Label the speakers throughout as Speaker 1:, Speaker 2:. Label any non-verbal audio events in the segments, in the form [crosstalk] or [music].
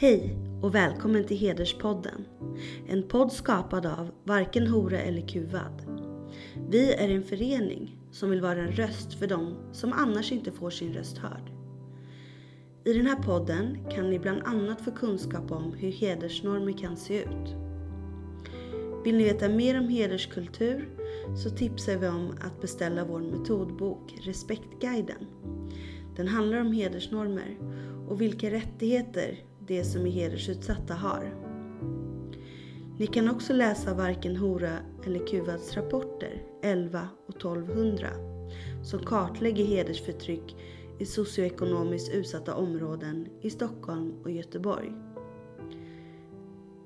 Speaker 1: Hej och välkommen till Hederspodden. En podd skapad av Varken Hora eller Kuvad. Vi är en förening som vill vara en röst för dem som annars inte får sin röst hörd. I den här podden kan ni bland annat få kunskap om hur hedersnormer kan se ut. Vill ni veta mer om hederskultur så tipsar vi om att beställa vår metodbok Respektguiden. Den handlar om hedersnormer och vilka rättigheter det som är hedersutsatta har. Ni kan också läsa Varken Hora eller Kuvads rapporter 11 och 1200 som kartlägger hedersförtryck i socioekonomiskt utsatta områden i Stockholm och Göteborg.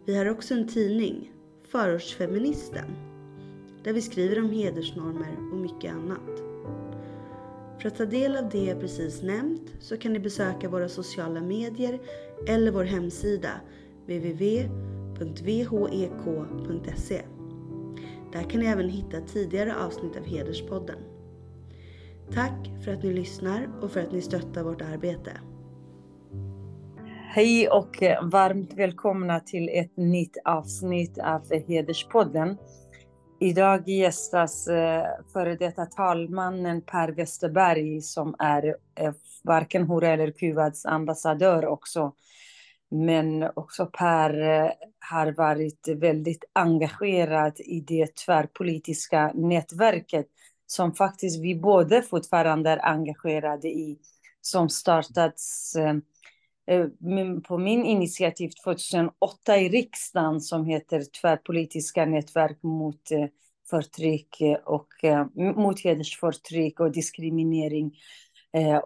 Speaker 1: Vi har också en tidning, Förortsfeministen, där vi skriver om hedersnormer och mycket annat. För att ta del av det jag precis nämnt så kan ni besöka våra sociala medier eller vår hemsida www.vhek.se. E. Där kan ni även hitta tidigare avsnitt av Hederspodden. Tack för att ni lyssnar och för att ni stöttar vårt arbete.
Speaker 2: Hej och varmt välkomna till ett nytt avsnitt av Hederspodden. Idag gästas eh, före detta talmannen Per Westerberg som är eh, varken Hora eller Kuwads ambassadör också. Men också Per eh, har varit väldigt engagerad i det tvärpolitiska nätverket som faktiskt vi båda fortfarande är engagerade i. Som startats eh, Eh, på min initiativ 2008 i riksdagen som heter Tvärpolitiska nätverk mot eh, förtryck eh, och mot hedersförtryck och diskriminering.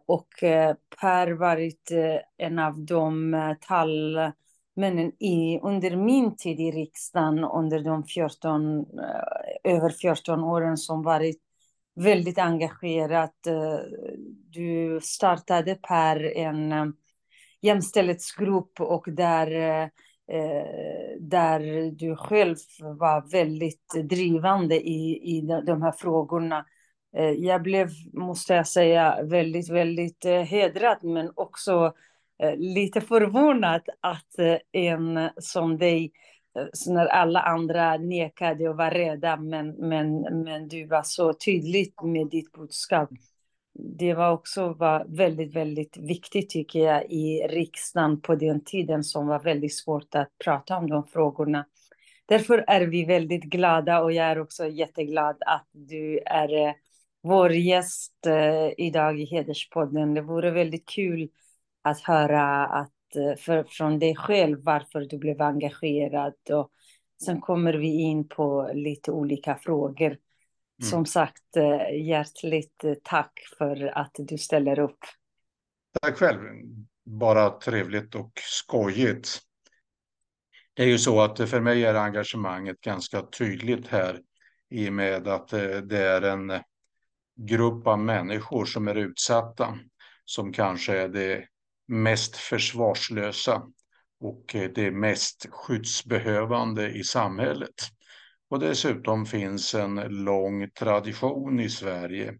Speaker 2: Och Per varit en av de talmännen i, under min tid i riksdagen under de 14, över 14 åren som varit väldigt engagerad. Du startade Per en jämställdhetsgrupp och där, eh, där du själv var väldigt drivande i, i de här frågorna. Eh, jag blev, måste jag säga, väldigt, väldigt eh, hedrad men också eh, lite förvånad att eh, en som dig eh, när alla andra nekade och var rädda, men, men, men du var så tydlig med ditt budskap det var också var väldigt, väldigt viktigt tycker jag i riksdagen på den tiden som var väldigt svårt att prata om de frågorna. Därför är vi väldigt glada och jag är också jätteglad att du är eh, vår gäst eh, idag i Hederspodden. Det vore väldigt kul att höra att, eh, för, från dig själv varför du blev engagerad. Och sen kommer vi in på lite olika frågor som sagt, eh, hjärtligt eh, tack för att du ställer upp.
Speaker 3: Tack själv. Bara trevligt och skojigt. Det är ju så att för mig är engagemanget ganska tydligt här i och med att eh, det är en grupp av människor som är utsatta som kanske är det mest försvarslösa och det mest skyddsbehövande i samhället. Och dessutom finns en lång tradition i Sverige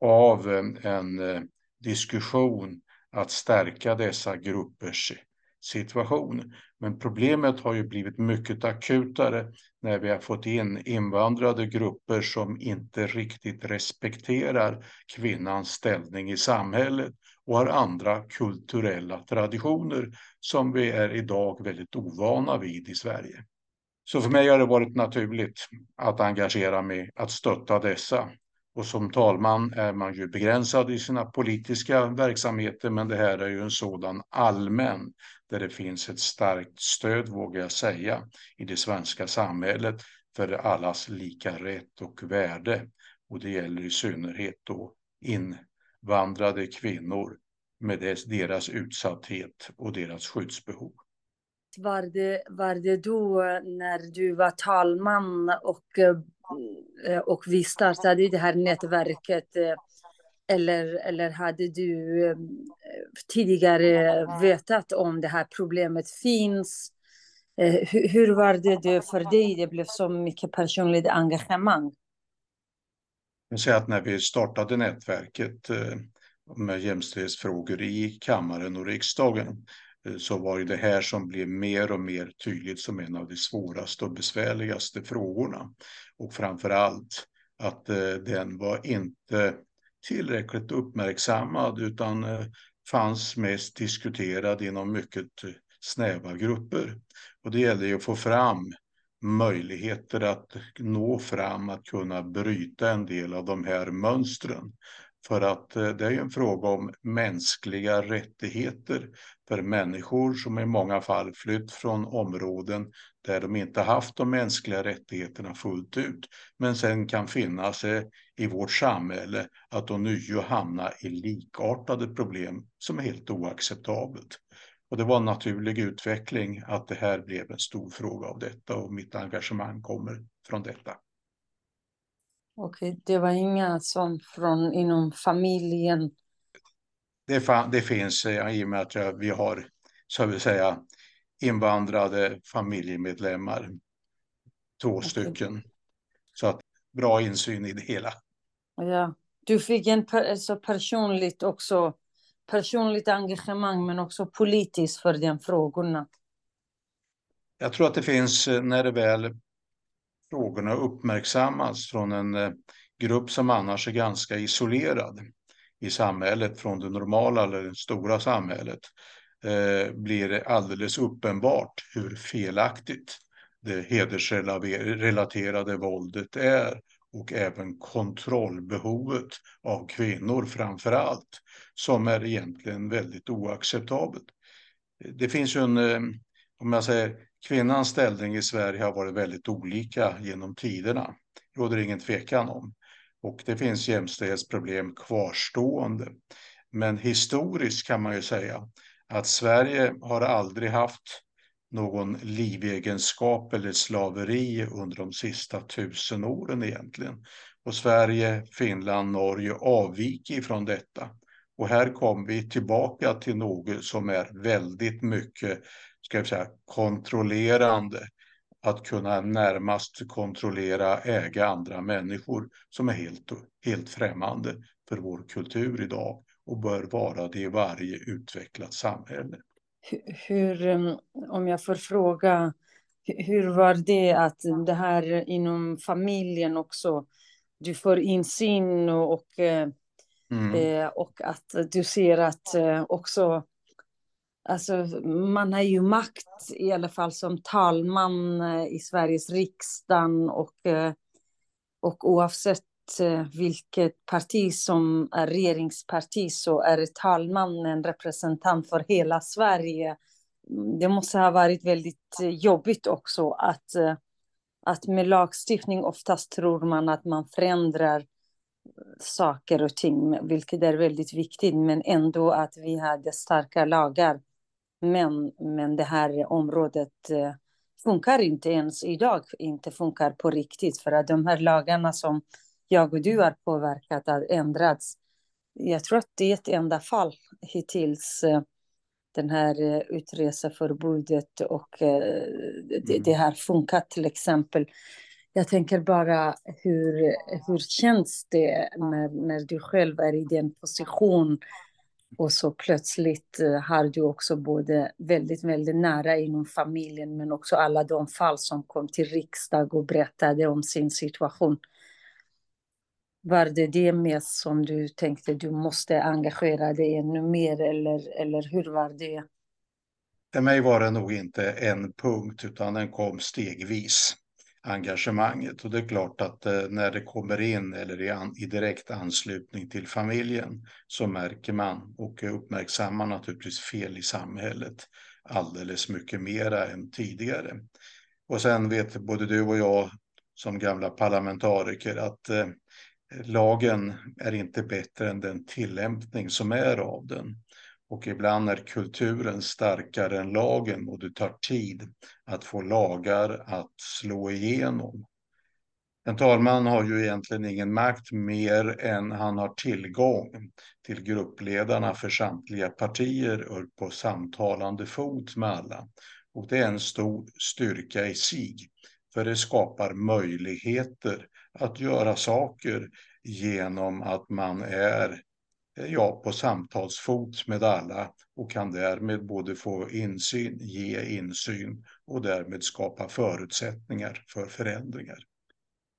Speaker 3: av eh, en eh, diskussion att stärka dessa gruppers situation. Men problemet har ju blivit mycket akutare när vi har fått in invandrade grupper som inte riktigt respekterar kvinnans ställning i samhället och har andra kulturella traditioner som vi är idag väldigt ovana vid i Sverige. Så för mig har det varit naturligt att engagera mig, att stötta dessa. Och som talman är man ju begränsad i sina politiska verksamheter, men det här är ju en sådan allmän där det finns ett starkt stöd, vågar jag säga, i det svenska samhället för allas lika rätt och värde. Och det gäller i synnerhet då invandrade kvinnor med deras utsatthet och deras skyddsbehov
Speaker 2: var det, var det då när du var talman och, eh, och vi startade det här nätverket? Eh, eller, eller hade du eh, tidigare vetat om det här problemet finns? Hur, hur var det för dig? Det blev så mycket personligt engagemang.
Speaker 3: Jag säga att när vi startade nätverket med jämställdhetsfrågor i kammaren och riksdagen Eh, så var ju det här som blev mer och mer tydligt som en av de svåraste och besvärligaste frågorna. Och framför allt att eh, den var inte tillräckligt uppmärksammad utan eh, fanns mest diskuterad inom mycket snäva grupper. Och det gäller ju att få fram möjligheter att nå fram, att kunna bryta en del av de här mönstren. För att eh, det är ju en fråga om mänskliga rättigheter för människor som i många fall flytt från områden där de inte haft de mänskliga rättigheterna fullt ut. Men sen kan finna sig eh, i vårt samhälle att ånyo hamna i likartade problem som är helt oacceptabelt. Och det var en naturlig utveckling att det här blev en stor fråga av detta och mitt engagemang kommer från detta.
Speaker 2: Okej, det var inga som från inom familjen?
Speaker 3: Det, det finns i och med att vi har, så vill säga, invandrade familjemedlemmar. Två okay. stycken. Så att bra insyn i det hela.
Speaker 2: Ja, du fick en per, alltså personligt också personligt engagemang men också politiskt för de frågorna.
Speaker 3: Jag tror att det finns eh, när det väl frågorna uppmärksammas från en eh, grupp som annars är ganska isolerad i samhället från det normala eller det stora samhället eh, blir det alldeles uppenbart hur felaktigt det hedersrelaterade våldet är och även kontrollbehovet av kvinnor framför allt som är egentligen väldigt oacceptabelt. Det finns ju en, eh, om jag säger, kvinnans ställning i Sverige har varit väldigt olika genom tiderna. Det råder ingen tvekan om. Och det finns jämställdhetsproblem kvarstående. Men historiskt kan man ju säga att Sverige har aldrig haft någon livegenskap eller slaveri under de sista tusen åren egentligen. Och Sverige, Finland, Norge avviker från detta. Och här kommer vi tillbaka till något som är väldigt mycket ska jag säga, kontrollerande. Att kunna närmast kontrollera, äga andra människor som är helt, helt främmande för vår kultur idag och bör vara det i varje utvecklat samhälle.
Speaker 2: Hur, um, om jag får fråga, hur var det att det här inom familjen också, du får insyn och, eh, Mm. Eh, och att du ser att eh, också, alltså man har ju makt i alla fall som talman eh, i Sveriges riksdag och, eh, och oavsett eh, vilket parti som är regeringsparti så är talmannen en representant för hela Sverige. Det måste ha varit väldigt jobbigt också att, att med lagstiftning oftast tror man att man förändrar saker och ting, vilket är väldigt viktigt, men ändå att vi hade starka lagar. Men, men det här området eh, funkar inte ens idag, inte funkar på riktigt, för att de här lagarna som jag och du har påverkat har ändrats. Jag tror att det är ett enda fall hittills, eh, den här eh, utreseförbudet och det, mm. det har funkat till exempel. Jag tänker bara hur, hur känns det när, när du själv är i den position och så plötsligt eh, har du också både väldigt, väldigt nära inom familjen men också alla de fall som kom till riksdag och berättade om sin situation. Var det det mest som du tänkte du måste engagera dig ännu mer eller, eller hur var det?
Speaker 3: För mig var det nog inte en punkt utan den kom stegvis engagemanget. Och det är klart att eh, när det kommer in eller i, direkt anslutning till familjen så märker man och uppmärksammar naturligtvis fel i samhället alldeles mycket mera än tidigare. Och sen vet både du och jag som gamla parlamentariker att eh, lagen är inte bättre än den tillämpning som är av den. Och ibland är kulturen starkare än lagen och det tar tid att få lagar att slå igenom. En talman har ju egentligen ingen makt mer än han har tillgång till gruppledarna för samtliga partier på samtalande fot med alla. Och det är en stor styrka i sig, för det skapar möjligheter att göra saker genom att man är Eh, ja, på samtalsfot med alla och kan därmed både få insyn, ge insyn och därmed skapa förutsättningar för förändringar.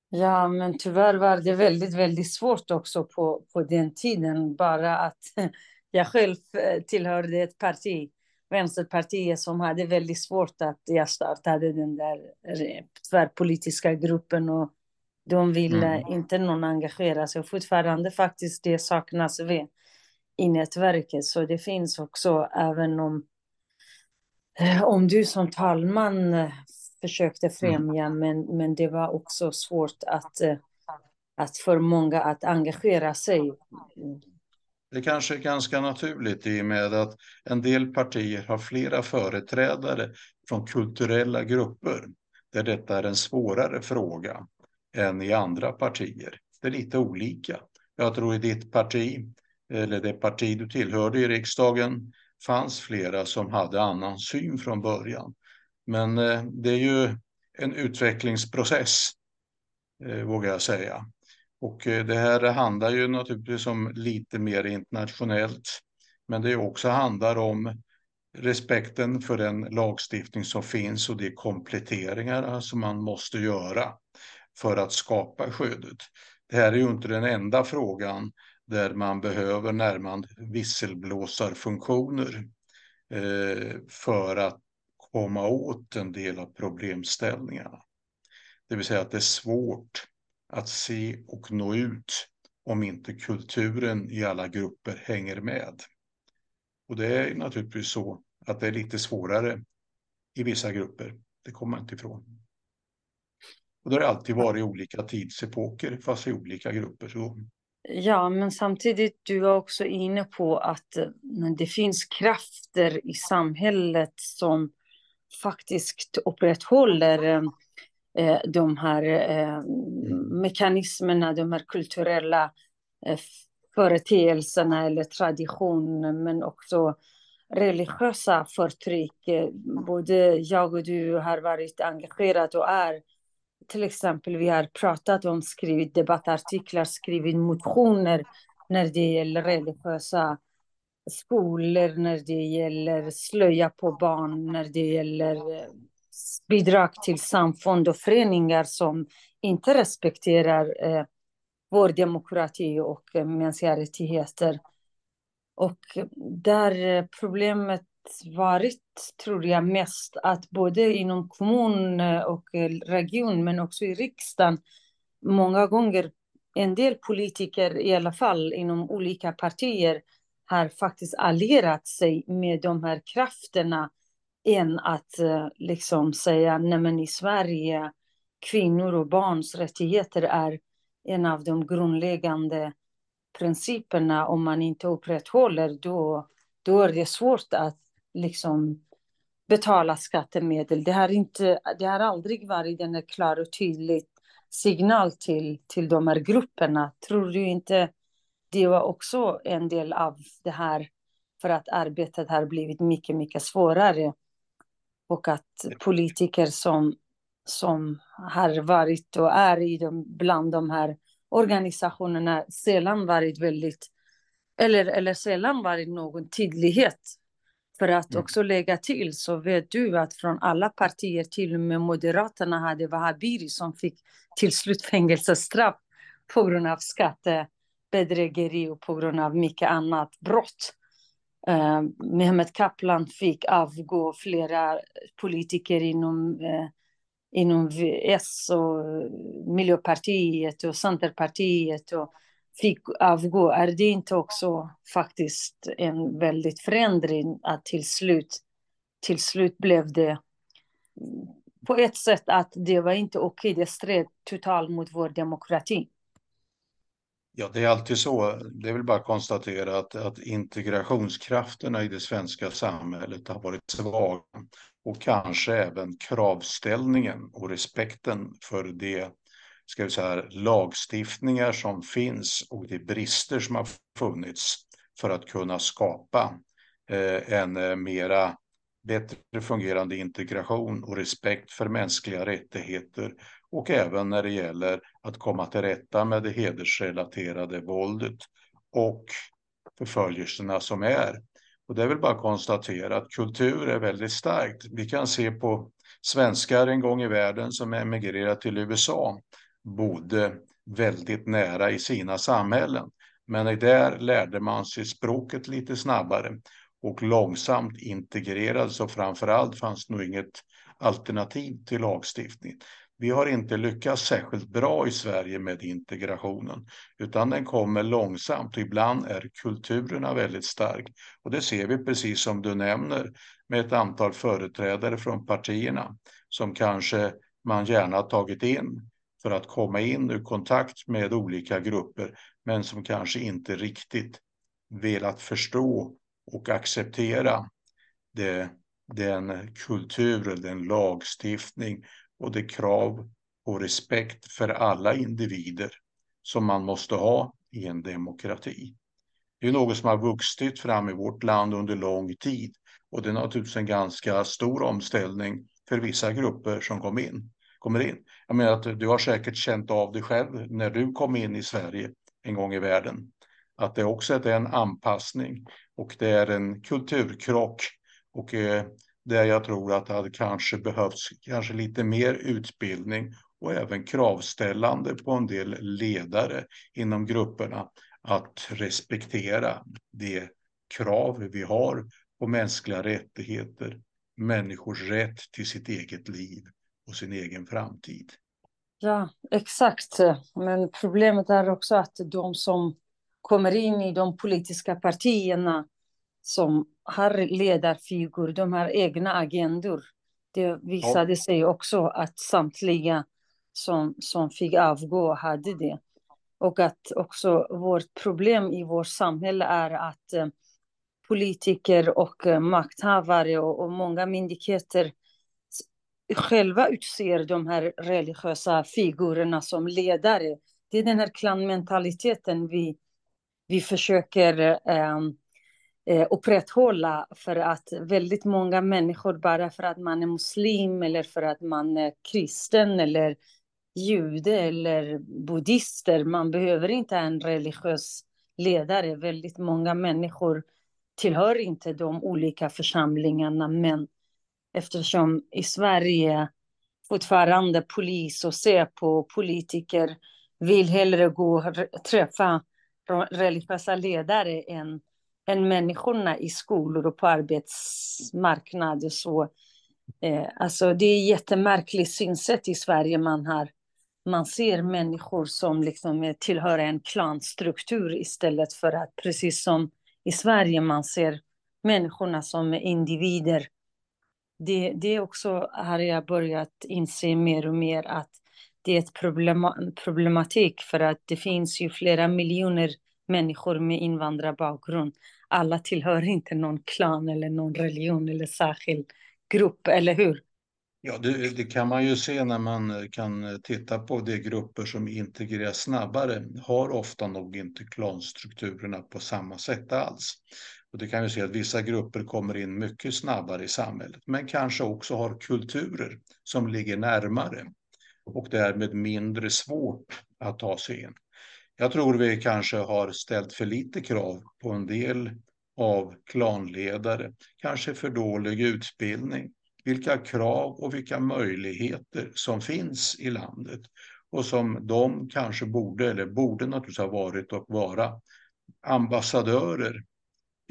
Speaker 2: Ja, men tyvärr var det väldigt, väldigt svårt också på, på den tiden. Bara att [laughs] jag själv eh, tillhörde ett parti, Vänsterpartiet, som hade väldigt svårt att jag startade den där eh, tvärpolitiska gruppen och de ville mm. inte någon engagera sig. Fortfarande faktiskt det saknas vi i nätverket. Så det finns också, även om, eh, om du som talman försökte mm. främja, mm. men, men det var också svårt att, eh, att för många att engagera sig.
Speaker 3: Det kanske är ganska naturligt i och med att en del partier har flera företrädare från kulturella grupper där detta är en svårare fråga än i andra partier. Det är lite olika. Jag tror i ditt parti, eller det parti du tillhörde i riksdagen, fanns flera som hade annan syn från början. Men eh, det är ju en utvecklingsprocess, eh, vågar jag säga. Och eh, det här handlar ju naturligtvis om lite mer internationellt, men det också handlar om respekten för den lagstiftning som finns och de kompletteringar som man måste göra för att skapa skyddet. Det här är ju inte den enda frågan där man behöver närmande visselblåsarfunktioner eh, för att komma åt en del av problemställningarna. Det vill säga att det är svårt att se och nå ut om inte kulturen i alla grupper hänger med. Och det är naturligtvis så att det är lite svårare i vissa grupper. Det kommer man inte ifrån. Och det har alltid varit olika tidsepoker, fast i olika grupper. Så.
Speaker 2: Ja, men samtidigt, du var också inne på att det finns krafter i samhället som faktiskt upprätthåller eh, eh, de här eh, mm. mekanismerna, de här kulturella företeelserna eller traditioner, men också religiösa förtryck. Både jag och du har varit engagerade och är. Till exempel, vi har pratat om, skrivit debattartiklar, skrivit motioner när det gäller religiösa skolor, när det gäller slöja på barn, när det gäller eh, bidrag till samfund och föreningar som inte respekterar eh, vår demokrati och eh, mänskliga rättigheter. Och där eh, problemet varit, tror jag, mest att både inom kommun eh, och eh, region, men också i riksdagen, många gånger en del politiker, i alla fall inom olika partier, har faktiskt allierat sig med de här krafterna än att eh, liksom säga nej men i Sverige kvinnor och barns rättigheter är en av de grundläggande principerna. Om man inte upprätthåller då, då är det svårt att liksom betala skattemedel. Det har, inte, det har aldrig varit en klar och tydlig signal till, till de här grupperna. Tror du inte det var också en del av det här för att arbetet har blivit mycket, mycket svårare. Och att politiker som, som har varit och är i de, bland de här organisationerna sällan varit väldigt, eller, eller sällan varit någon tydlighet. För att mm. också lägga till så vet du att från alla partier, till och med Moderaterna hade Wahhabiri som fick till slut fängelsestraff på grund av skatte bedrägeri och på grund av mycket annat brott. Uh, Mehmet Kaplan fick avgå, flera politiker inom, uh, inom S och Miljöpartiet och Centerpartiet och fick avgå. Är det inte också faktiskt en väldigt förändring att till slut, till slut blev det mm, på ett sätt att det var inte okej, det stred totalt mot vår demokrati.
Speaker 3: Ja, det är alltid så. Det är väl bara att konstatera att, att integrationskrafterna i det svenska samhället har varit svaga och kanske även kravställningen och respekten för det ska vi säga, lagstiftningar som finns och de brister som har funnits för att kunna skapa eh, en eh, mera bättre fungerande integration och respekt för mänskliga rättigheter och även när det gäller att komma till rätta med det hedersrelaterade våldet och förföljelserna som är. Och det är väl bara att konstatera att kultur är väldigt starkt. Vi kan se på svenskar en gång i världen som emigrerat till USA, bodde väldigt nära i sina samhällen. Men där lärde man sig språket lite snabbare och långsamt integrerades och framförallt fanns nog inget alternativ till lagstiftning. Vi har inte lyckats särskilt bra i Sverige med integrationen, utan den kommer långsamt och ibland är kulturerna väldigt stark. Och det ser vi precis som du nämner med ett antal företrädare från partierna som kanske man gärna tagit in för att komma in i kontakt med olika grupper, men som kanske inte riktigt velat förstå och acceptera det, den kultur, den lagstiftning och det krav på respekt för alla individer som man måste ha i en demokrati. Det är något som har vuxit fram i vårt land under lång tid och det är naturligtvis en ganska stor omställning för vissa grupper som kom in, kommer in. Jag menar att du har säkert känt av det själv när du kom in i Sverige en gång i världen. Att det också är en anpassning och det är en kulturkrock och eh, där jag tror att det hade kanske behövts kanske lite mer utbildning och även kravställande på en del ledare inom grupperna att respektera de krav vi har på mänskliga rättigheter, människors rätt till sitt eget liv och sin egen framtid.
Speaker 2: Ja, exakt. Men problemet är också att de som kommer in i de politiska partierna som har ledarfigurer, de har egna agendor. Det visade ja. sig också att samtliga som, som fick avgå hade det. Och att också vårt problem i vårt samhälle är att eh, politiker och eh, makthavare och, och många myndigheter själva utser de här religiösa figurerna som ledare. Det är den här klanmentaliteten vi, vi försöker eh, eh, upprätthålla för att väldigt många människor bara för att man är muslim eller för att man är kristen eller jude eller buddister, man behöver inte en religiös ledare. Väldigt många människor tillhör inte de olika församlingarna, men eftersom i Sverige fortfarande polis och Säpo politiker vill hellre gå och träffa religiösa ledare än än människorna i skolor och på arbetsmarknaden. Så, eh, alltså det är jättemärkligt synsätt i Sverige man har. Man ser människor som liksom eh, tillhör en klanstruktur istället för att precis som i Sverige man ser människorna som individer. Det, det också har jag börjat inse mer och mer att det är ett problem, problematik för att det finns ju flera miljoner människor med invandrarbakgrund alla tillhör inte någon klan eller någon religion eller särskild grupp, eller hur?
Speaker 3: Ja, det, det, kan man ju se när man kan titta på de grupper som integreras snabbare har ofta nog inte klanstrukturerna på samma sätt alls. Och det kan ju se att vissa grupper kommer in mycket snabbare i samhället, men kanske också har kulturer som ligger närmare och därmed mindre svårt att ta sig in. Jag tror vi kanske har ställt för lite krav på en del av klanledare, kanske för dålig utbildning, vilka krav och vilka möjligheter som finns i landet och som de kanske borde, eller borde naturligtvis ha varit och vara, ambassadörer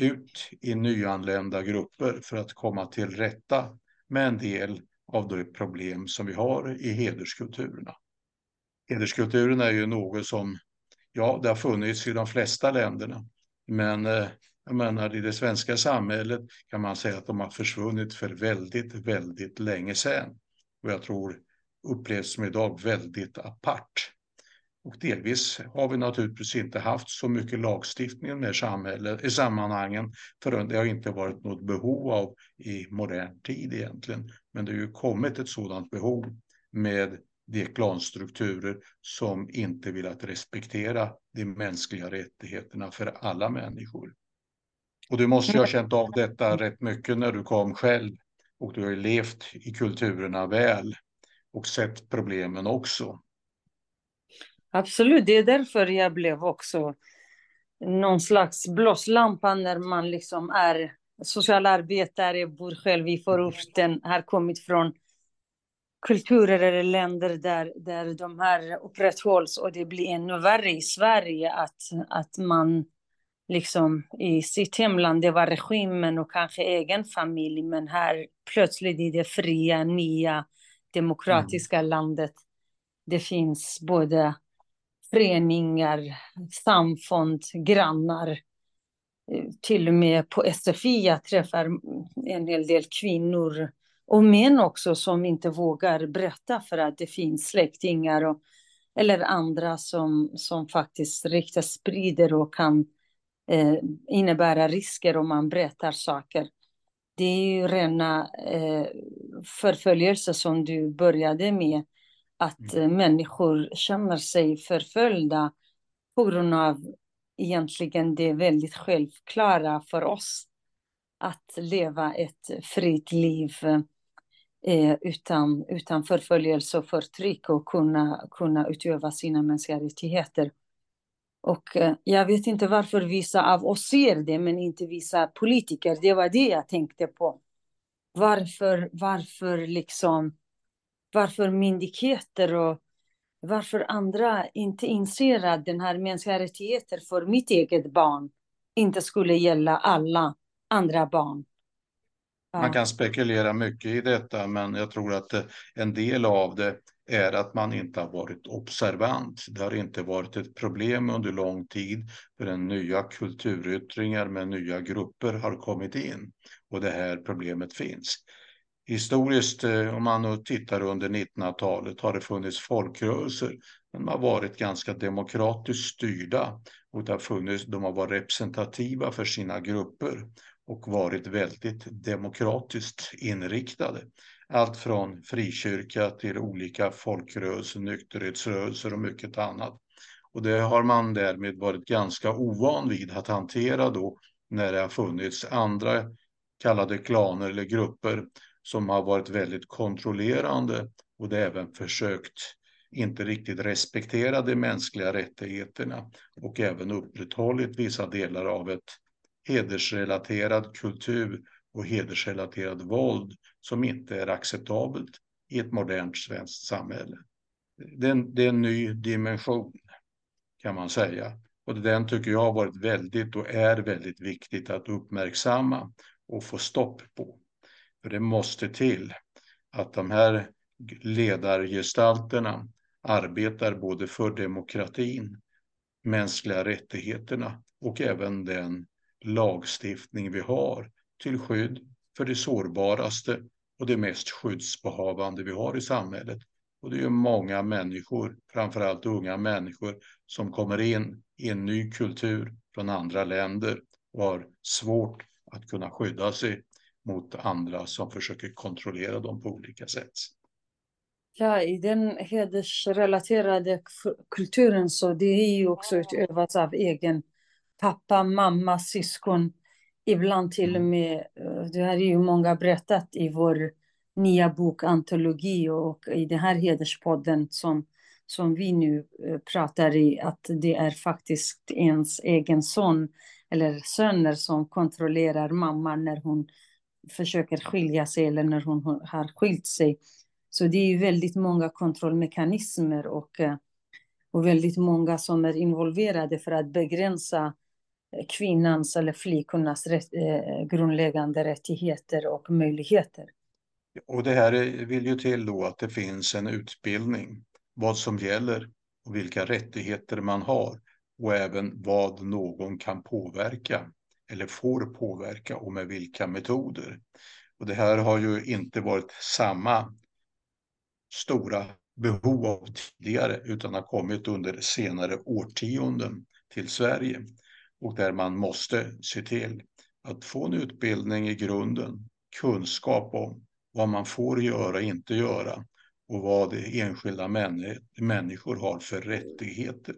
Speaker 3: ut i nyanlända grupper för att komma till rätta med en del av de problem som vi har i hederskulturerna. Hederskulturen är ju något som Ja, det har funnits i de flesta länderna, men eh, jag menar, i det svenska samhället kan man säga att de har försvunnit för väldigt, väldigt länge sedan. Och jag tror upplevs som idag väldigt apart. Och delvis har vi naturligtvis inte haft så mycket lagstiftning med samhället, i sammanhangen, för det har inte varit något behov av i modern tid egentligen. Men det har ju kommit ett sådant behov med de klanstrukturer som inte vill att respektera de mänskliga rättigheterna för alla människor. Och du måste ju ha känt av detta rätt mycket när du kom själv och du har ju levt i kulturerna väl och sett problemen också.
Speaker 2: Absolut, det är därför jag blev också någon slags blåslampa när man liksom är socialarbetare, bor själv i förorten, har kommit från kulturer eller länder där, där de här upprätthålls och det blir ännu värre i Sverige att, att man liksom i sitt hemland, det var regimen och kanske egen familj, men här plötsligt i det fria, nya, demokratiska mm. landet, det finns både föreningar, samfund, grannar, eh, till och med på SFI jag träffar en hel del kvinnor och män också som inte vågar berätta för att det finns släktingar och, eller andra som, som faktiskt riktigt sprider och kan eh, innebära risker om man berättar saker. Det är ju rena eh, förföljelse som du började med, att mm. eh, människor känner sig förföljda på grund av egentligen det väldigt självklara för oss att leva ett fritt liv eh, utan, utan förföljelse och förtryck och kunna, kunna utöva sina mänskliga rättigheter. Och eh, jag vet inte varför vissa av oss ser det, men inte vissa politiker. Det var det jag tänkte på. Varför, varför liksom, varför myndigheter och varför andra inte inser att den här mänskliga rättigheter för mitt eget barn inte skulle gälla alla andra barn.
Speaker 3: Ja. Man kan spekulera mycket i detta, men jag tror att eh, en del av det är att man inte har varit observant. Det har inte varit ett problem under lång tid förrän nya kulturyttringar med nya grupper har kommit in och det här problemet finns. Historiskt, eh, om man nu tittar under 1900-talet, har det funnits folkrörelser. Men de har varit ganska demokratiskt styrda och det har funnits, de har varit representativa för sina grupper och varit väldigt demokratiskt inriktade. Allt från frikyrka till olika folkrörelser, nykterhetsrörelser och mycket annat. Och det har man därmed varit ganska ovan vid att hantera då när det har funnits andra kallade klaner eller grupper som har varit väldigt kontrollerande och det även försökt inte riktigt respektera de mänskliga rättigheterna och även upprätthållit vissa delar av ett hedersrelaterad kultur och hedersrelaterad våld som inte är acceptabelt i ett modernt svenskt samhälle. Det är en, det är en ny dimension kan man säga. Och den tycker jag har varit väldigt och är väldigt viktigt att uppmärksamma och få stopp på. För det måste till att de här ledargestalterna arbetar både för demokratin, mänskliga rättigheterna och även den lagstiftning vi har till skydd för det sårbaraste och det mest skyddsbehavande vi har i samhället. Och det är ju många människor, framförallt unga människor, som kommer in i en ny kultur från andra länder och har svårt att kunna skydda sig mot andra som försöker kontrollera dem på olika sätt.
Speaker 2: Ja, i den hedersrelaterade kulturen så det är ju också utövats av egen pappa, mamma, syskon. Ibland till och mm. med, eh, det har ju många berättat i vår nya bok Antologi och i den här hederspodden som, som vi nu eh, pratar i, att det är faktiskt ens egen son eller söner som kontrollerar mamman när hon försöker skilja sig eller när hon har skilt sig. Så det är väldigt många kontrollmekanismer och, eh, och väldigt många som är involverade för att begränsa eh, kvinnans eller flickornas rätt, eh, grundläggande rättigheter och möjligheter.
Speaker 3: Och det här vill ju till då att det finns en utbildning, vad som gäller och vilka rättigheter man har och även vad någon kan påverka eller får påverka och med vilka metoder. Och det här har ju inte varit samma stora behov av tidigare utan har kommit under senare årtionden till Sverige och där man måste se till att få en utbildning i grunden, kunskap om vad man får göra och inte göra och vad enskilda människor har för rättigheter.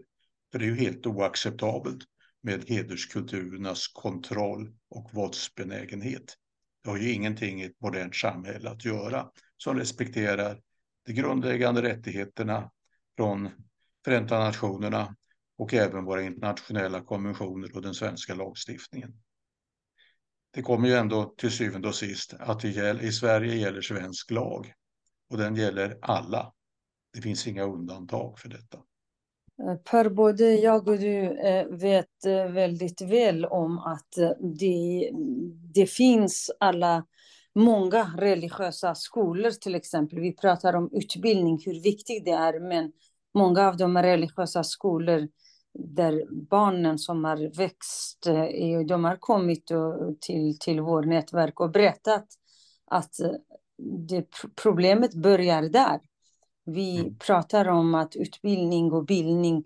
Speaker 3: För det är ju helt oacceptabelt med hederskulturernas kontroll och våldsbenägenhet. Det har ju ingenting i ett modernt samhälle att göra som respekterar de grundläggande rättigheterna från Förenta Nationerna och även våra internationella konventioner och den svenska lagstiftningen. Det kommer ju ändå till syvende och sist att gäller, i Sverige gäller svensk lag och den gäller alla. Det finns inga undantag för detta.
Speaker 2: Eh, per, både jag och du eh, vet eh, väldigt väl om att det, det finns alla många religiösa skolor till exempel. Vi pratar om utbildning, hur viktigt det är, men många av de religiösa skolor där barnen som har växt, de har kommit till, till vårt nätverk och berättat att det, problemet börjar där. Vi mm. pratar om att utbildning och bildning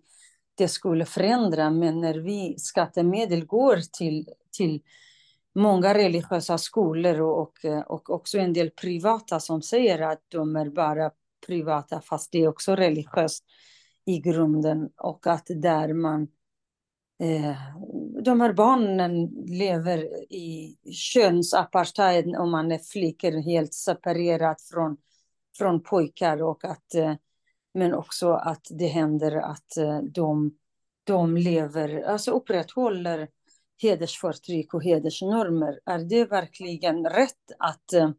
Speaker 2: det skulle förändra, men när vi skattemedel går till, till många religiösa skolor och, och också en del privata som säger att de är bara privata fast det är också religiöst i grunden och att där man eh, de här barnen lever i könsapartheid om man är flickor helt separerat från från pojkar och att eh, men också att det händer att eh, de, de lever, alltså upprätthåller hedersförtryck och hedersnormer. Är det verkligen rätt att eh,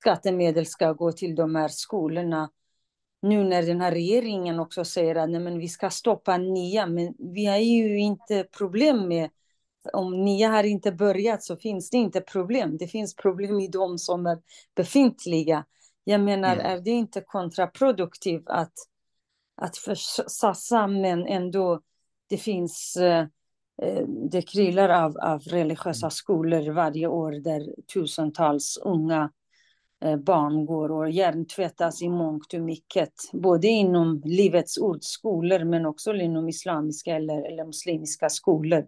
Speaker 2: skattemedel ska gå till de här skolorna? Nu när den här regeringen också säger att nej, men vi ska stoppa nya, men vi har ju inte problem med om nya har inte börjat så finns det inte problem. Det finns problem i de som är befintliga. Jag menar, mm. är det inte kontraproduktivt att, att satsa men ändå det finns eh, eh, det kryllar av, av religiösa mm. skolor varje år där tusentals unga eh, barn går och hjärntvättas i mångt och mycket. Både inom Livets Ords skolor men också inom islamiska eller, eller muslimska skolor.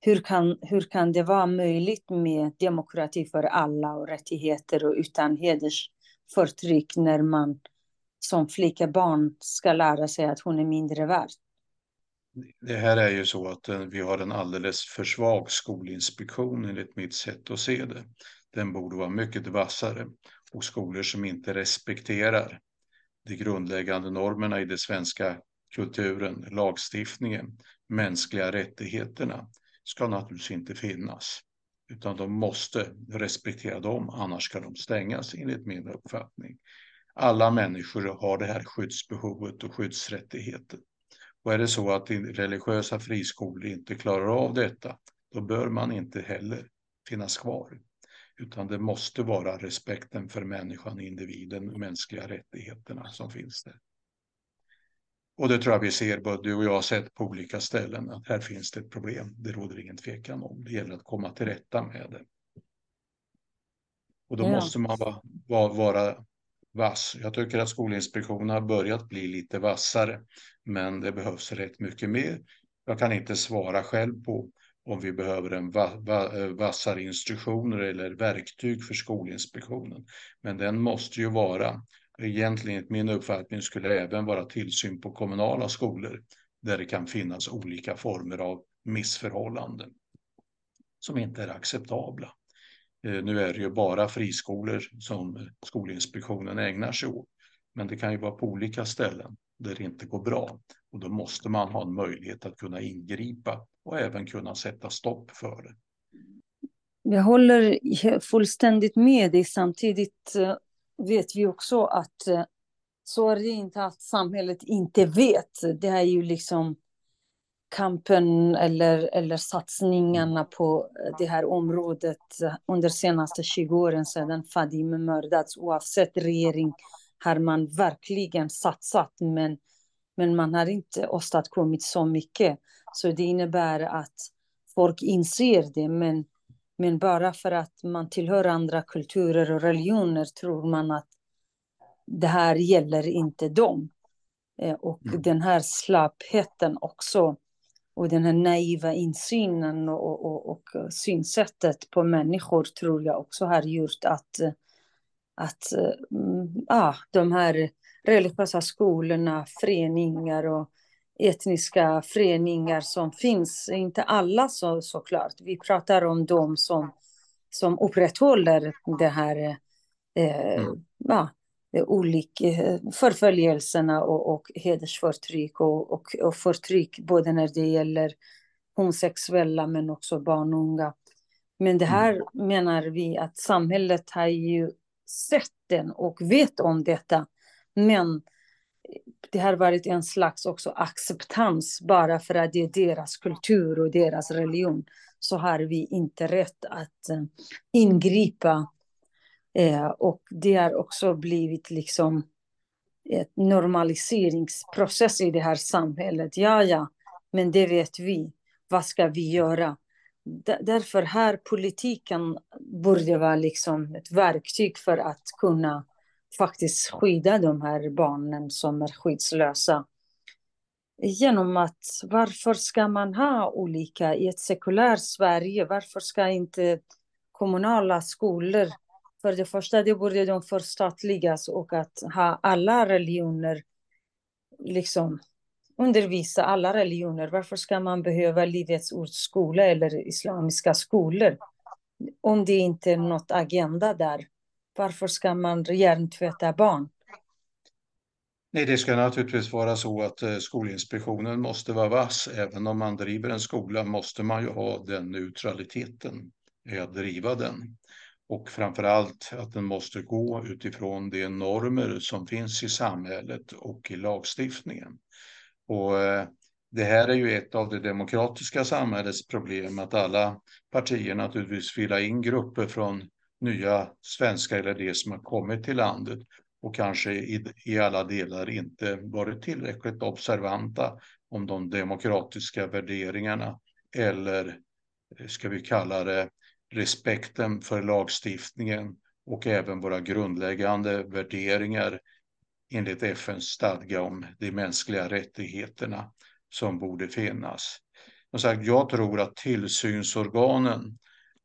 Speaker 2: Hur kan, hur kan det vara möjligt med demokrati för alla och rättigheter och utan heders förtryck när man som flicka barn ska lära sig att hon är mindre värd.
Speaker 3: Det här är ju så att eh, vi har en alldeles för svag skolinspektion enligt mitt sätt att se det. Den borde vara mycket vassare och skolor som inte respekterar de grundläggande normerna i den svenska kulturen, lagstiftningen, mänskliga rättigheterna ska naturligtvis inte finnas utan de måste respektera dem, annars ska de stängas enligt min uppfattning. Alla människor har det här skyddsbehovet och skyddsrättigheten. Och är det så att religiösa friskolor inte klarar av detta, då bör man inte heller finnas kvar. Utan det måste vara respekten för människan, individen, mänskliga rättigheterna som finns där. Och det tror jag vi ser, både du och jag har sett på olika ställen, att här finns det ett problem. Det råder ingen tvekan om. Det gäller att komma till rätta med det. Och då ja. måste man vara, vara, vara vass. Jag tycker att Skolinspektionen har börjat bli lite vassare, men det behövs rätt mycket mer. Jag kan inte svara själv på om vi behöver en va, va, vassare instruktioner eller verktyg för Skolinspektionen. Men den måste ju vara egentligen enligt min uppfattning skulle det även vara tillsyn på kommunala skolor där det kan finnas olika former av missförhållanden som inte är acceptabla. Eh, nu är det ju bara friskolor som Skolinspektionen ägnar sig åt, men det kan ju vara på olika ställen där det inte går bra och då måste man ha en möjlighet att kunna ingripa och även kunna sätta stopp för det.
Speaker 2: Jag håller fullständigt med dig. Samtidigt eh, vet vi också att eh, så är det inte att samhället inte vet. Det är ju liksom kampen eller, eller satsningarna på det här området under de senaste 20 åren sedan Fadime mördats. Oavsett regering har man verkligen satsat, men, men man har inte åstadkommit så mycket. Så det innebär att folk inser det, men men bara för att man tillhör andra kulturer och religioner tror man att det här gäller inte dem. Eh, och mm. den här slappheten också och den här naiva insynen och, och, och, synsättet på människor tror jag också har gjort att, att äh, de här religiösa skolorna, föreningar och etniska föreningar som finns. Inte alla så, såklart. Vi pratar om de som, som upprätthåller det här eh, mm. ja, olika förföljelserna och, och hedersförtryck och, och, och förtryck både när det gäller homosexuella men också barn och unga. Men det här mm. menar vi att samhället har ju sett den och vet om detta. Men det har varit en slags också acceptans bara för att det är deras kultur och deras religion. Så har vi inte rätt att eh, ingripa. Eh, och det har också blivit liksom ett normaliseringsprocess i det här samhället. Ja, ja, men det vet vi. Vad ska vi göra? därför här politiken borde vara liksom ett verktyg för att kunna faktiskt skydda de här barnen som är skyddslösa. Genom att varför ska man ha olika i ett sekulärt Sverige? Varför ska inte kommunala skolor, för det första det borde de förstatligas och att ha alla religioner liksom undervisa alla religioner. Varför ska man behöva Livets Ords skola eller islamiska skolor? Om det inte är något agenda där. Varför ska man hjärntvätta barn?
Speaker 3: Nej, det ska naturligtvis vara så att eh, Skolinspektionen måste vara vass. Även om man driver en skola måste man ju ha den neutraliteten att driva den. Och framför allt att den måste gå utifrån de normer som finns i samhället och i lagstiftningen. Och eh, det här är ju ett av det demokratiska samhällets problem, att alla partier naturligtvis vill ha in grupper från nya svenskar eller de som har kommit till landet och kanske i, i alla delar inte varit tillräckligt observanta om de demokratiska värderingarna eller eh, ska vi kalla det respekten för lagstiftningen och även våra grundläggande värderingar enligt FNs stadga om de mänskliga rättigheterna som borde finnas. Som sagt, jag tror att tillsynsorganen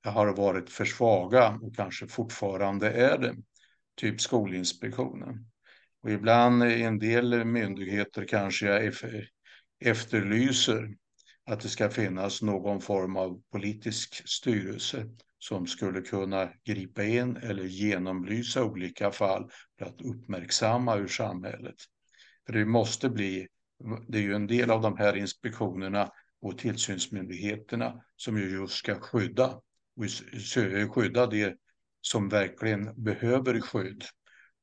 Speaker 3: har varit för svaga och kanske fortfarande är det, typ Skolinspektionen. Och ibland i en del myndigheter kanske jag efterlyser att det ska finnas någon form av politisk styrelse som skulle kunna gripa in eller genomlysa olika fall för att uppmärksamma ur samhället. För det måste bli, det är ju en del av de här inspektionerna och tillsynsmyndigheterna som ju just ska skydda och skydda det som verkligen behöver skydd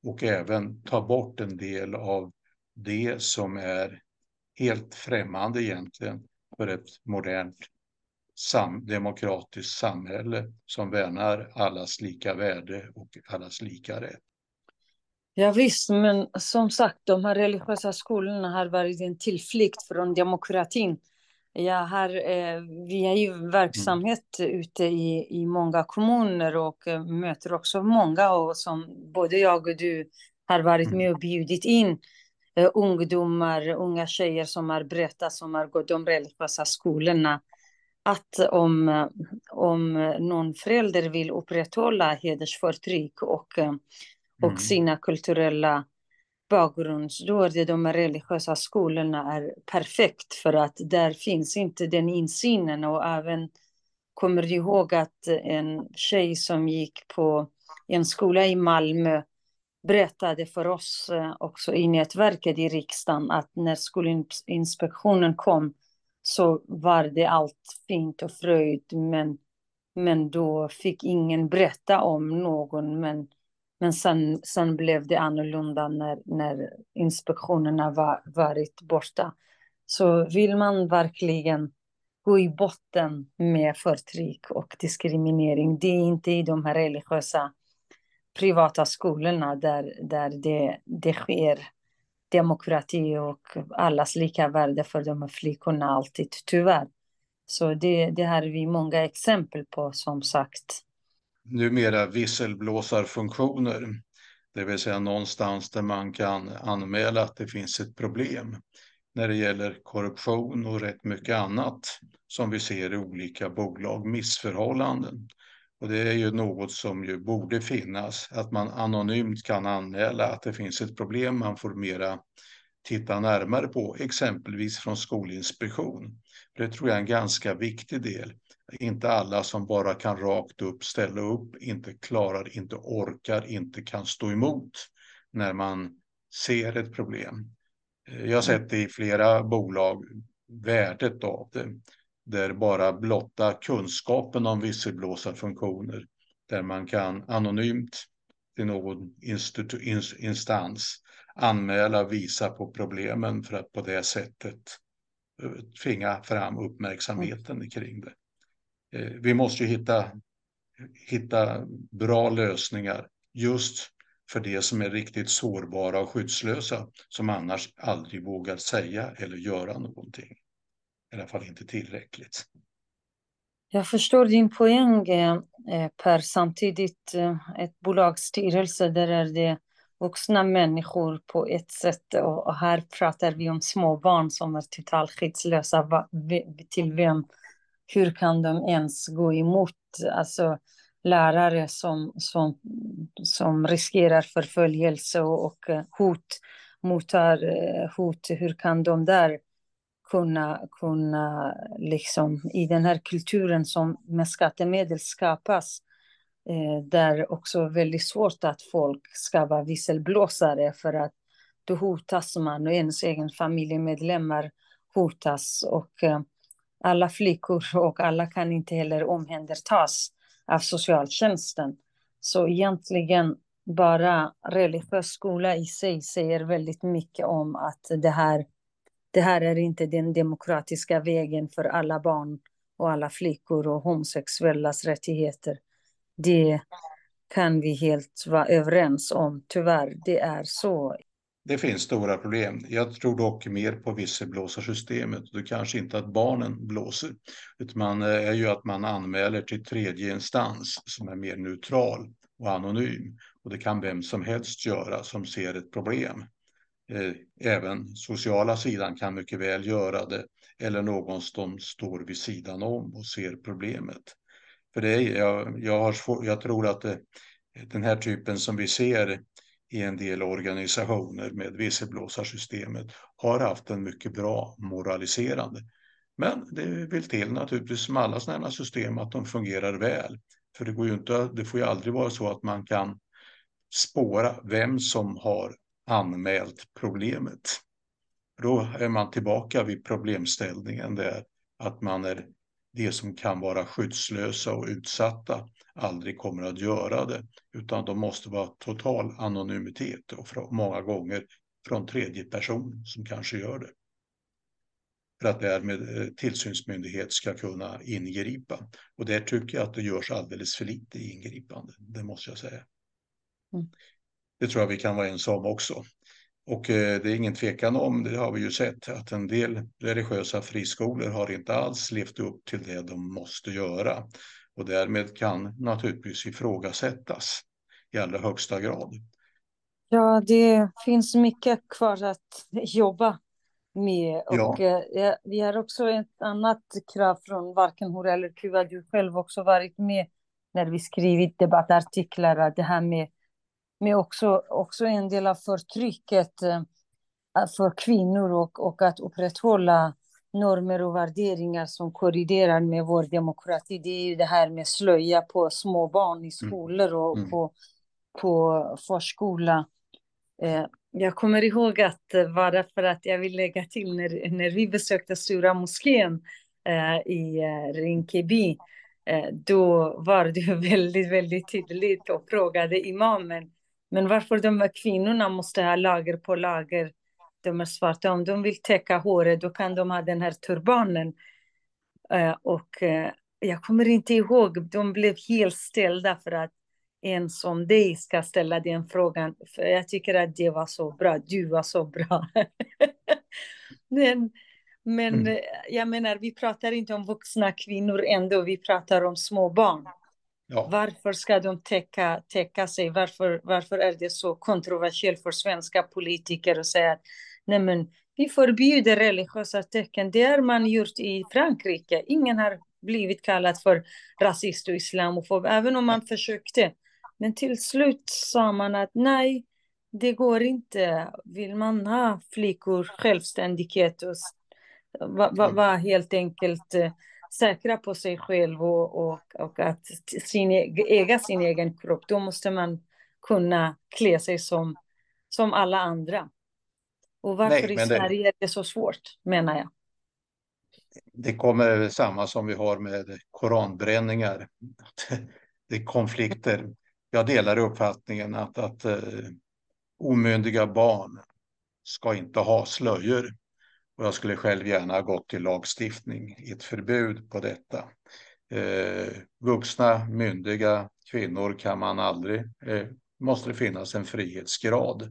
Speaker 3: och även ta bort en del av det som är helt främmande egentligen för ett modernt sam demokratiskt samhälle som värnar allas lika värde och allas lika rätt.
Speaker 2: Ja, visst, men som sagt, de här religiösa skolorna har varit en tillflykt från demokratin. Jag har, eh, vi är ju verksamhet mm. ute i, i många kommuner och eh, möter också många och som både jag och du har varit mm. med och bjudit in eh, ungdomar, unga tjejer som har berättat som har gått de religiösa skolorna att om, om någon förälder vill upprätthålla hedersförtryck och, mm. och sina kulturella bakgrund, då är det de religiösa skolorna är perfekt för att där finns inte den insynen och även kommer du ihåg att en tjej som gick på en skola i Malmö berättade för oss eh, också i nätverket i riksdagen att när skolinspektionen kom så var det allt fint och fröjd. Men, men då fick ingen berätta om någon. Men, men sen, sen blev det annorlunda när, när inspektionerna var varit borta. Så vill man verkligen gå i botten med förtryck och diskriminering, det är inte i de här religiösa privata skolorna där, där det, det sker demokrati och allas lika värde för de här flickorna alltid, tyvärr. Så det, det har vi många exempel på, som sagt.
Speaker 3: Numera visselblåsarfunktioner, det vill säga någonstans där man kan anmäla att det finns ett problem när det gäller korruption och rätt mycket annat som vi ser i olika bolag, missförhållanden. Och det är ju något som ju borde finnas, att man anonymt kan anmäla att det finns ett problem man får mera titta närmare på, exempelvis från Skolinspektion. Det tror jag är en ganska viktig del. Inte alla som bara kan rakt upp ställa upp, inte klarar, inte orkar, inte kan stå emot när man ser ett problem. Eh, jag har sett det i flera bolag, värdet av det, där bara blotta kunskapen om visselblåsarfunktioner, där man kan anonymt till någon instans anmäla, visa på problemen för att på det sättet eh, tvinga fram uppmärksamheten kring det. Eh, vi måste ju hitta, hitta bra lösningar just för det som är riktigt sårbara och skyddslösa som annars aldrig vågar säga eller göra någonting. I alla fall inte tillräckligt.
Speaker 2: Jag förstår din poäng eh, eh, Per. Samtidigt ett bolagsstyrelse där är det vuxna människor på ett sätt och här pratar vi om små barn som är totalt skyddslösa. Till vem? Hur kan de ens gå emot alltså, lärare som, som, som riskerar förföljelse och eh, hot, mottar eh, hot? Hur kan de där kunna, kunna liksom i den här kulturen som med skattemedel skapas eh, där också väldigt svårt att folk ska vara visselblåsare för att då hotas man och ens egen familjemedlemmar hotas och eh, alla flickor [laughs] och alla kan inte heller omhändertas av socialtjänsten. Så egentligen bara religiös skola i sig säger väldigt mycket om att det här, det här är inte den demokratiska vägen för alla barn och alla flickor och homosexuellas rättigheter. Det kan vi helt vara överens om. Tyvärr, det är så.
Speaker 3: Det finns stora problem. Jag tror dock mer på visselblåsarsystemet. Det kanske inte att barnen blåser, utan man eh, är ju att man anmäler till tredje instans som är mer neutral och anonym. Och det kan vem som helst göra som ser ett problem. Eh, även sociala sidan kan mycket väl göra det eller någon som står vid sidan om och ser problemet. För det är, jag, jag, har, jag tror att det, den här typen som vi ser i en del organisationer med visselblåsarsystemet har haft en mycket bra moraliserande. Men det vill till naturligtvis som alla sådana system att de fungerar väl. För det, går ju inte, det får ju aldrig vara så att man kan spåra vem som har anmält problemet. Då är man tillbaka vid problemställningen där att man är de som kan vara skyddslösa och utsatta aldrig kommer att göra det, utan de måste vara total anonymitet och många gånger från tredje person som kanske gör det. För att därmed eh, tillsynsmyndighet ska kunna ingripa. Och där tycker jag att det görs alldeles för lite ingripande, det måste jag säga. Mm. Det tror jag vi kan vara ensam också. Och eh, det är ingen tvekan om, det har vi ju sett, att en del religiösa friskolor har inte alls levt upp till det de måste göra. Och därmed kan naturligtvis ifrågasättas i allra högsta grad.
Speaker 2: Ja, det finns mycket kvar att jobba med. Och ja. eh, vi har också ett annat krav från varken Hora eller Kuba. Du själv också varit med när vi skrivit debattartiklar. Det här med med också, också en del av förtrycket eh, för kvinnor och, och att upprätthålla normer och värderingar som korriderar med vår demokrati. Det är ju det här med slöja på små barn i mm. skolor och mm. på, på förskola. Eh, jag kommer ihåg att bara för att jag vill lägga till när, när vi besökte Stora moskén eh, i Rinkeby, eh, då var det [laughs] väldigt, väldigt tydligt och frågade imamen men varför de här kvinnorna måste ha lager på lager, de är svarta, om de vill täcka håret då kan de ha den här turbanen. Uh, och uh, jag kommer inte ihåg, de blev helt ställda för att en som dig ska ställa den frågan. För jag tycker att det var så bra, du var så bra. [laughs] men men mm. Eh, jag menar, vi pratar inte om vuxna kvinnor ändå, vi pratar om små barn. Ja. Varför ska de täcka, täcka sig? Varför, varför är det så kontroversiellt för svenska politiker att säga att nej men, vi förbjuder religiösa tecken? Det har man gjort i Frankrike. Ingen har blivit kallad för rasist och islamofob, även om man försökte. Men till slut sa man att nej, det går inte. Vill man ha flickor självständighet och vara va, va helt enkelt eh, säkra på sig själv och, och, och att sin, äga sin egen kropp, då måste man kunna klä sig som, som alla andra. Och varför Nej, i Sverige det... är det så svårt, menar jag?
Speaker 3: Det kommer samma som vi har med koranbränningar. [laughs] Det är konflikter. Jag delar uppfattningen att, att uh, omyndiga barn ska inte ha slöjor. Och jag skulle själv gärna ha gått till lagstiftning, ett förbud på detta. Eh, vuxna, myndiga kvinnor kan man aldrig, eh, måste det finnas en frihetsgrad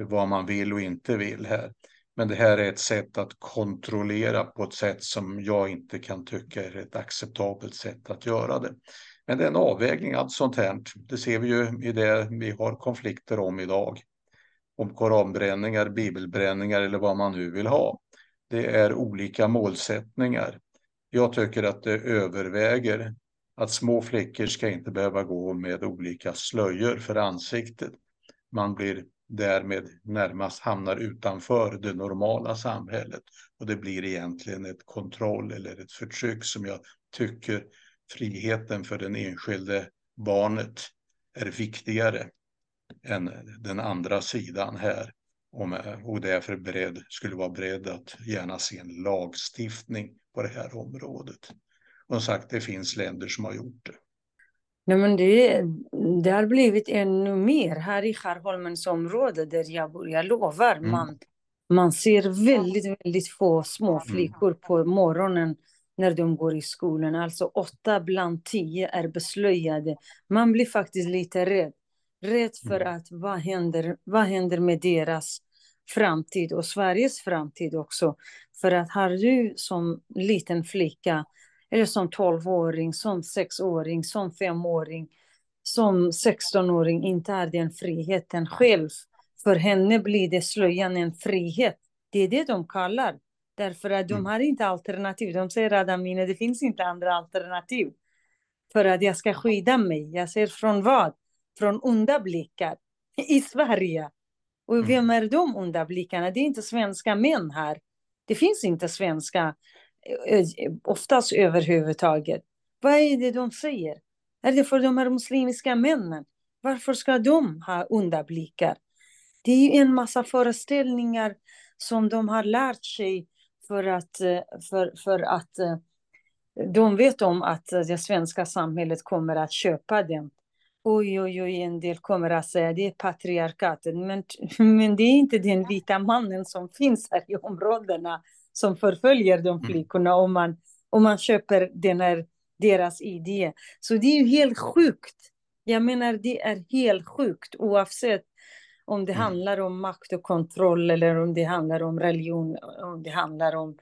Speaker 3: eh, vad man vill och inte vill här. Men det här är ett sätt att kontrollera på ett sätt som jag inte kan tycka är ett acceptabelt sätt att göra det. Men det är en avvägning, allt sånt här. Det ser vi ju i det vi har konflikter om idag. Om koranbränningar, bibelbränningar eller vad man nu vill ha. Det är olika målsättningar. Jag tycker att det överväger att små flickor ska inte behöva gå med olika slöjor för ansiktet. Man blir därmed närmast hamnar utanför det normala samhället och det blir egentligen ett kontroll eller ett förtryck som jag tycker friheten för den enskilde barnet är viktigare än den andra sidan här och därför beredd, skulle vara beredd att gärna se en lagstiftning på det här området. Och som sagt, det finns länder som har gjort det.
Speaker 2: Nej, men det, det har blivit ännu mer här i Skärholmens område där jag bor. Jag lovar, mm. man, man ser väldigt, väldigt få små mm. flickor på morgonen när de går i skolan. Alltså åtta bland tio är beslöjade. Man blir faktiskt lite rädd. Rädd för mm. att vad händer, vad händer med deras framtid och Sveriges framtid också. För att har du som liten flicka eller som tolvåring, som sexåring, som femåring, som sextonåring inte har den friheten själv. För henne blir det slöjan en frihet. Det är det de kallar. Därför att de mm. har inte alternativ. De säger att det finns inte andra alternativ. För att jag ska skydda mig. Jag säger från vad? Från onda blickar i Sverige. Och mm. vem är de onda blickarna? Det är inte svenska män här. Det finns inte svenska Eh, oftast överhuvudtaget. Vad är det de säger? Är det för de här muslimska männen? Varför ska de ha onda blickar? Det är en massa föreställningar som de har lärt sig för att, eh, för, för att eh, de vet om att det svenska samhället kommer att köpa dem. Oj, oj, oj, en del kommer att säga det är patriarkatet. Men, [laughs] men det är inte den vita mannen som finns här i områdena som förföljer de mm. flickorna om man, om man köper den här, deras idé. Så det är ju helt sjukt. Jag menar, det är helt sjukt oavsett om det mm. handlar om makt och kontroll eller om det handlar om religion, om det handlar om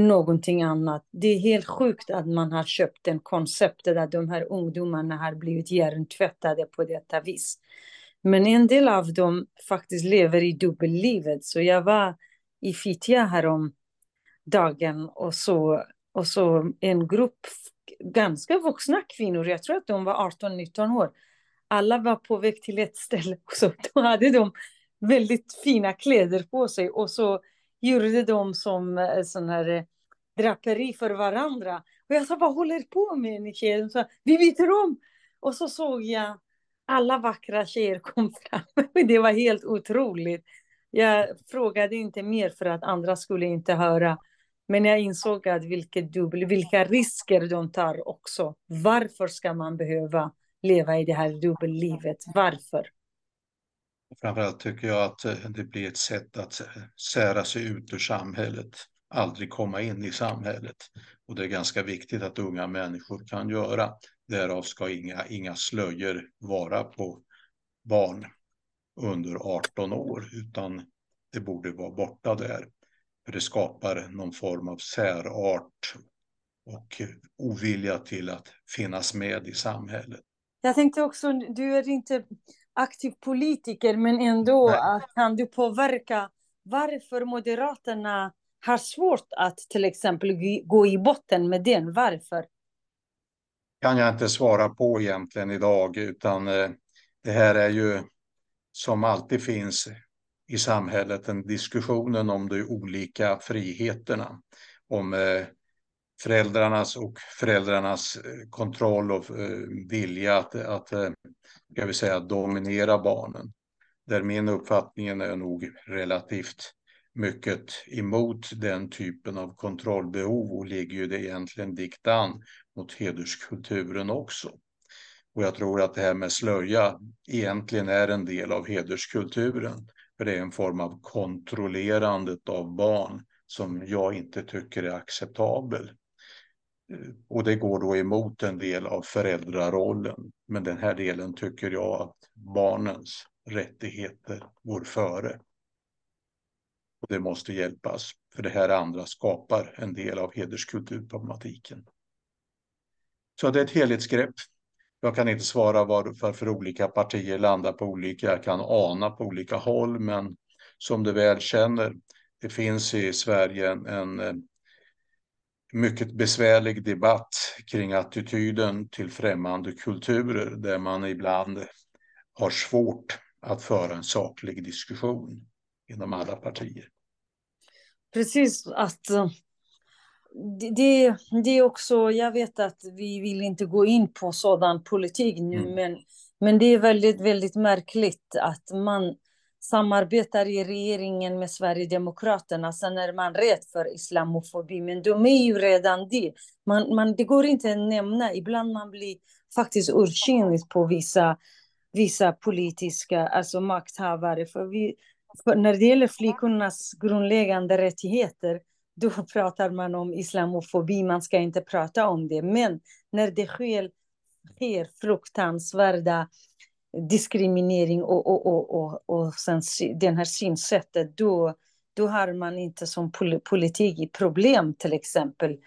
Speaker 2: någonting annat. Det är helt sjukt att man har köpt den konceptet att de här ungdomarna har blivit hjärntvättade på detta vis. Men en del av dem faktiskt lever i dubbellivet. Så jag var i Fittja härom dagen och så, och så en grupp ganska vuxna kvinnor, jag tror att de var 18-19 år. Alla var på väg till ett ställe och så [laughs] då hade de väldigt fina kläder på sig och så gjorde de som eh, sån här eh, draperi för varandra. Och jag sa, vad håller på med ni tjejer? De sa, vi byter om. Och så såg jag alla vackra tjejer kom fram. [laughs] Det var helt otroligt. Jag frågade inte mer för att andra skulle inte höra. Men jag insåg att vilket dubbel, vilka risker de tar också. Varför ska man behöva leva i det här dubbellivet? Varför?
Speaker 3: Framförallt tycker jag att eh, det blir ett sätt att eh, sära sig ut ur samhället, aldrig komma in i samhället. Och det är ganska viktigt att unga människor kan göra. Därav ska inga, inga slöjor vara på barn under 18 år, utan det borde vara borta där. För det skapar någon form av särart och ovilja till att finnas med i samhället.
Speaker 2: Jag tänkte också, du är inte aktiv politiker, men ändå Nej. kan du påverka varför Moderaterna har svårt att till exempel gå i botten med den. Varför?
Speaker 3: kan jag inte svara på egentligen idag, utan eh, det här är ju som alltid finns i samhället, en diskussionen om de olika friheterna. Om eh, föräldrarnas och föräldrarnas eh, kontroll och eh, vilja att, att eh, jag vill säga, dominera barnen. där min uppfattning är nog relativt mycket emot den typen av kontrollbehov och ligger ju det egentligen diktan mot hederskulturen också. Och jag tror att det här med slöja egentligen är en del av hederskulturen. För det är en form av kontrollerandet av barn som jag inte tycker är acceptabel. Och det går då emot en del av föräldrarollen. Men den här delen tycker jag att barnens rättigheter går före. Och det måste hjälpas, för det här andra skapar en del av hederskulturproblematiken. Så det är ett helhetsgrepp. Jag kan inte svara varför olika partier landar på olika, jag kan ana på olika håll, men som du väl känner, det finns i Sverige en, en mycket besvärlig debatt kring attityden till främmande kulturer där man ibland har svårt att föra en saklig diskussion inom alla partier.
Speaker 2: Precis, att eh, det, det är också, jag vet att vi vill inte gå in på sådan politik nu, mm. men, men det är väldigt, väldigt märkligt att man samarbetar i regeringen med Sverigedemokraterna, sen är man rädd för islamofobi, men de är ju redan det. Man, man, det går inte att nämna, ibland man blir faktiskt ursinnig på vissa, vissa politiska alltså makthavare. För, vi, för när det gäller flickornas grundläggande rättigheter, då [laughs] pratar man om islamofobi, man ska inte prata om det. Men när det sker, sker fruktansvärda diskriminering och, och, och, och, och sen den här synsättet, då, då har man inte som politik problem till exempel.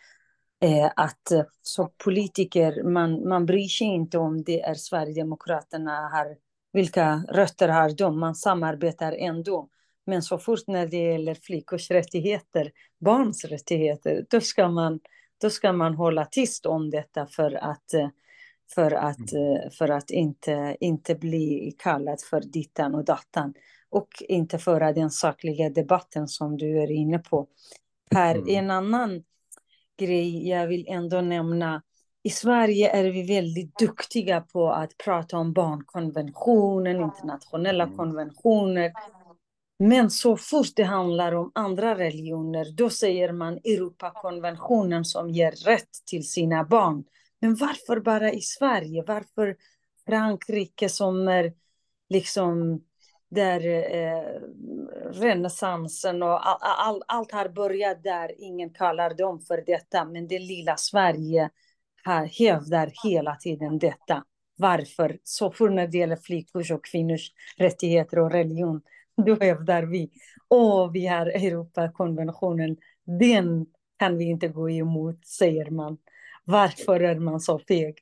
Speaker 2: Eh, att eh, som politiker, man, man bryr sig inte om det är Sverigedemokraterna har, vilka rötter har de, man samarbetar ändå. Men så fort när det gäller flickors rättigheter, barns rättigheter, då ska man, då ska man hålla tyst om detta för att eh, för att, mm. Eh, för att inte, inte bli kallad för dittan och dattan och inte föra den sakliga debatten som du är inne på. Per, mm. en annan grej jag vill ändå nämna. I Sverige är vi väldigt duktiga på att prata om barnkonventionen, internationella mm. konventioner. Men så fort det handlar om andra religioner, då säger man Europakonventionen som ger rätt till sina barn. Men varför bara i Sverige? Varför Frankrike som är liksom där eh, renässansen och all, all, allt har börjat där. Ingen kallar dem för detta, men det lilla Sverige här hävdar hela tiden detta. Varför? Så för när det gäller flickors och kvinnors rättigheter och religion, [laughs] då hävdar vi, Och vi har Europakonventionen, den kan vi inte gå emot, säger man. Varför är man så feg?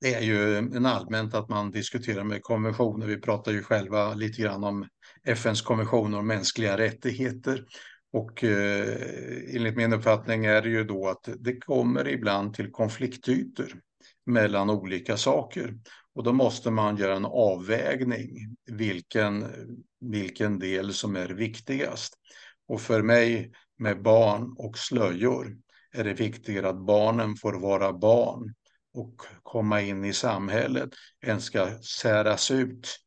Speaker 3: Det är ju en allmänt att man diskuterar med konventioner. Vi pratar ju själva lite grann om FNs konvention om mänskliga rättigheter. Och eh, enligt min uppfattning är det ju då att det kommer ibland till konfliktytor mellan olika saker. Och då måste man göra en avvägning vilken, vilken del som är viktigast. Och för mig med barn och slöjor är det viktigare att barnen får vara barn och komma in i samhället än ska säras ut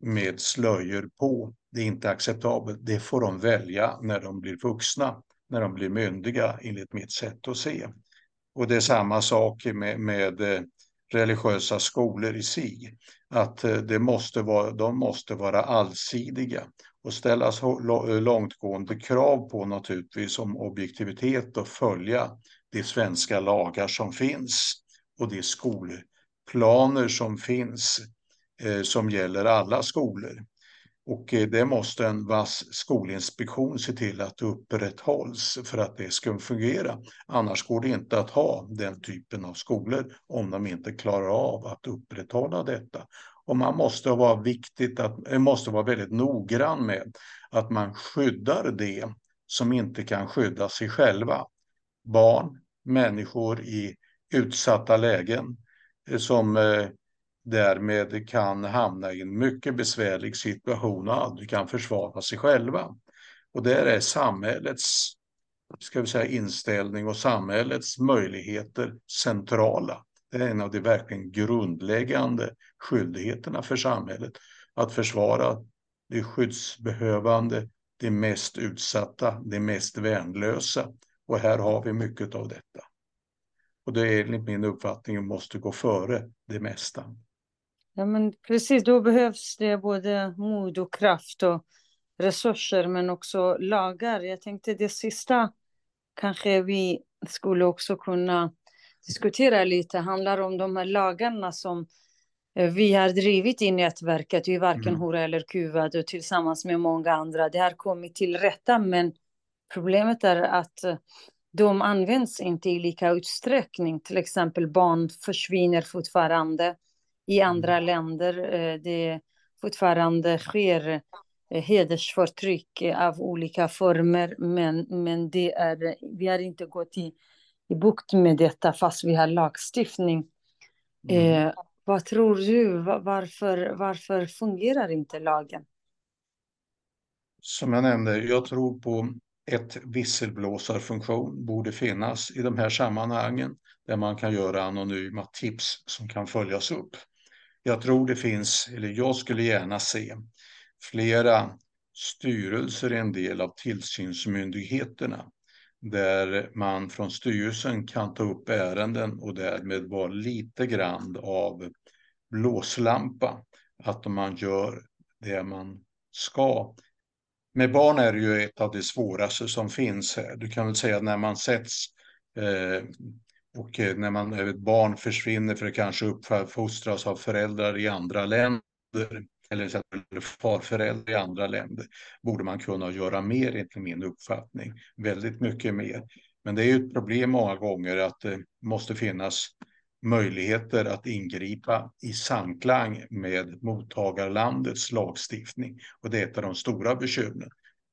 Speaker 3: med slöjor på. Det är inte acceptabelt. Det får de välja när de blir vuxna, när de blir myndiga enligt mitt sätt att se. Och det är samma sak med, med eh, religiösa skolor i sig. Att eh, det måste vara, de måste vara allsidiga och ställas långtgående krav på naturligtvis om objektivitet och följa de svenska lagar som finns och de skolplaner som finns eh, som gäller alla skolor. Och eh, det måste en vass skolinspektion se till att det upprätthålls för att det ska fungera. Annars går det inte att ha den typen av skolor om de inte klarar av att upprätthålla detta. Och man måste vara viktigt att, eh, måste vara väldigt noggrann med att man skyddar det som inte kan skydda sig själva. Barn, människor i utsatta lägen eh, som eh, därmed kan hamna i en mycket besvärlig situation och aldrig kan försvara sig själva. Och där är samhällets ska vi säga, inställning och samhällets möjligheter centrala. Det är en av de verkligen grundläggande skyldigheterna för samhället. att försvara de skyddsbehövande, de mest utsatta, de mest värnlösa. Och här har vi mycket av detta. Och det är enligt min uppfattning måste gå före det mesta.
Speaker 2: Ja, men precis, då behövs det både mod och kraft och resurser, men också lagar. Jag tänkte det sista kanske vi skulle också kunna diskutera lite, handlar om de här lagarna som eh, vi har drivit i nätverket, i varken mm. Hora eller Kuvad och tillsammans med många andra. Det har kommit till rätta, men problemet är att eh, de används inte i lika utsträckning. Till exempel barn försvinner fortfarande i andra mm. länder. Eh, det fortfarande sker hedersförtryck av olika former, men, men det är, vi har inte gått i bukt med detta fast vi har lagstiftning. Mm. Eh, vad tror du? Varför, varför fungerar inte lagen?
Speaker 3: Som jag nämnde, jag tror på ett visselblåsarfunktion borde finnas i de här sammanhangen där man kan göra anonyma tips som kan följas upp. Jag tror det finns, eller jag skulle gärna se flera styrelser är en del av tillsynsmyndigheterna där man från styrelsen kan ta upp ärenden och därmed vara lite grann av blåslampa. Att man gör det man ska. Med barn är det ju ett av de svåraste som finns här. Du kan väl säga att när man sätts eh, och eh, när man ett barn försvinner för att kanske uppfostras av föräldrar i andra länder eller farföräldrar i andra länder borde man kunna göra mer enligt min uppfattning. Väldigt mycket mer. Men det är ju ett problem många gånger att det måste finnas möjligheter att ingripa i samklang med mottagarlandets lagstiftning. Och det är ett av de stora bekymren.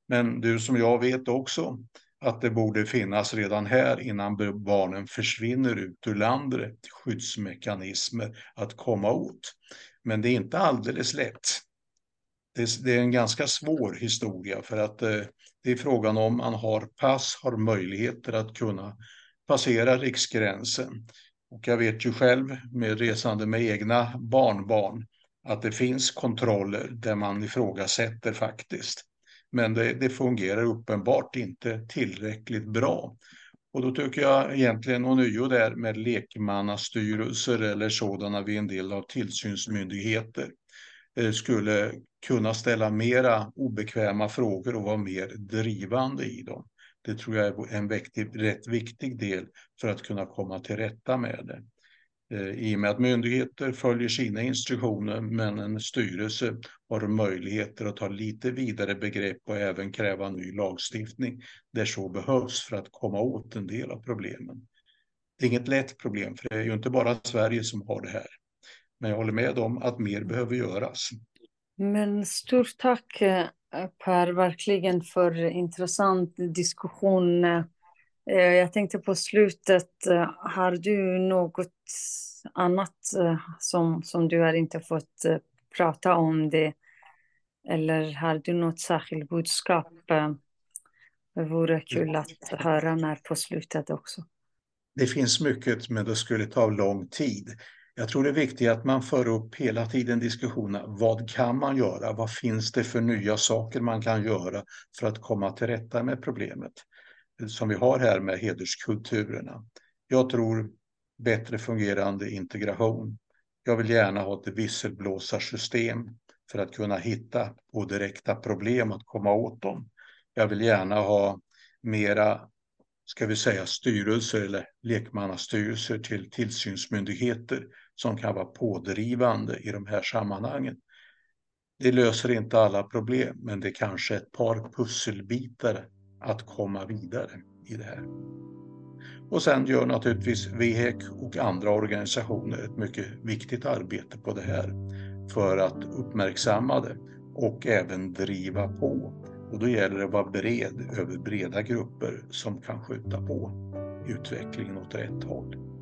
Speaker 3: Men du som jag vet också att det borde finnas redan här innan barnen försvinner ut ur landet skyddsmekanismer att komma åt. Men det är inte alldeles lätt. Det är en ganska svår historia för att eh, det är frågan om man har pass, har möjligheter att kunna passera riksgränsen. Och jag vet ju själv med resande med egna barnbarn att det finns kontroller där man ifrågasätter faktiskt. Men det, det fungerar uppenbart inte tillräckligt bra. Och då tycker jag egentligen ånyo där med lekmannastyrelser eller sådana vid en del av tillsynsmyndigheter eh, skulle kunna ställa mera obekväma frågor och vara mer drivande i dem. Det tror jag är en viktig, rätt viktig del för att kunna komma till rätta med det. Eh, I och med att myndigheter följer sina instruktioner men en styrelse har möjligheter att ta lite vidare begrepp och även kräva ny lagstiftning där så behövs för att komma åt en del av problemen. Det är inget lätt problem för det är ju inte bara Sverige som har det här. Men jag håller med om att mer behöver göras.
Speaker 2: Men stort tack eh, Per, verkligen för intressant diskussion eh, Eh, jag tänkte på slutet, eh, har du något annat eh, som, som du har inte fått prata om det? Eller har du något särskilt budskap? Det vore kul att höra när på slutet också.
Speaker 3: Det finns mycket, men det skulle ta lång tid. Jag tror det är viktigt att man för upp hela tiden diskussionen. Vad kan man göra? Vad finns det för nya saker man kan göra för att komma till rätta med problemet? Som vi har här med hederskulturerna. Jag tror bättre fungerande integration. Jag vill gärna ha ett visselblåsarsystem för att kunna hitta på direkta problem att komma åt dem. Jag vill gärna ha mera, ska vi säga styrelser eller lekmannastyrelser till tillsynsmyndigheter som kan vara pådrivande i de här sammanhangen. Det löser inte alla problem, men det är kanske ett par pusselbitar att komma vidare i det här. Och sen gör naturligtvis VHEC och andra organisationer ett mycket viktigt arbete på det här för att uppmärksamma det och även driva på. Och då gäller det att vara bred över breda grupper som kan skjuta på utvecklingen åt rätt håll.